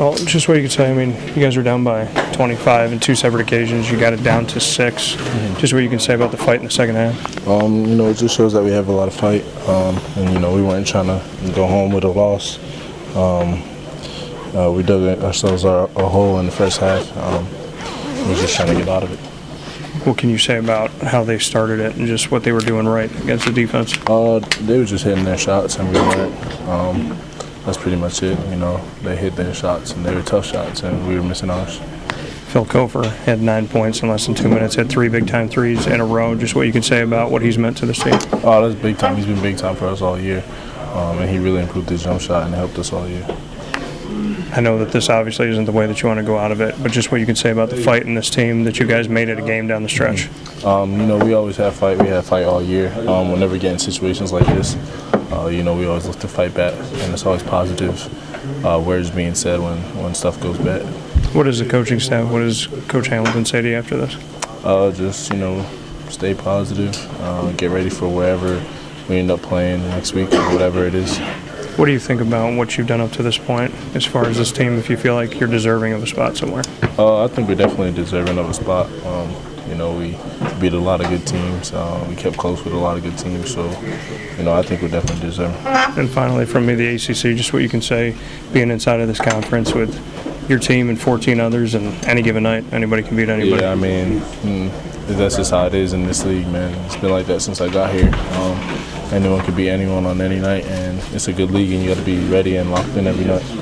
Well, just what you could say. I mean, you guys were down by 25 in two separate occasions. You got it down to 6 Just what you can say about the fight in the second half. Um, you know, it just shows that we have a lot of fight, um, and you know, we weren't trying to go home with a loss. Um, uh, we dug ourselves a, a hole in the first half. Um, we were just trying to get out of it. What can you say about how they started it and just what they were doing right against the defense? Uh, they were just hitting their shots, and we weren't. Um, that's pretty much it. You know, they hit their shots, and they were tough shots, and we were missing ours. Phil Cofer had nine points in less than two minutes, had three big time threes in a row. Just what you can say about what he's meant to this team. Oh, that's big time. He's been big time for us all year, um, and he really improved his jump shot and helped us all year. I know that this obviously isn't the way that you want to go out of it, but just what you can say about the fight in this team that you guys made it a game down the stretch. Um, you know, we always have fight. We have fight all year. Um, whenever we get in situations like this, uh, you know, we always look to fight back, and it's always positive uh, words being said when, when stuff goes bad. What does the coaching staff, what does Coach Hamilton say to you after this? Uh, just, you know, stay positive, uh, get ready for wherever we end up playing next week, whatever it is. What do you think about what you've done up to this point as far as this team, if you feel like you're deserving of a spot somewhere? Uh, I think we're definitely deserving of a spot. Um, you know, we beat a lot of good teams. Uh, we kept close with a lot of good teams. So, you know, I think we're definitely deserving. And finally, from me, the ACC, just what you can say, being inside of this conference with your team and 14 others, and any given night, anybody can beat anybody. Yeah, I mean, mm, that's just how it is in this league, man. It's been like that since I got here. Um, anyone could be anyone on any night, and it's a good league, and you got to be ready and locked in every night.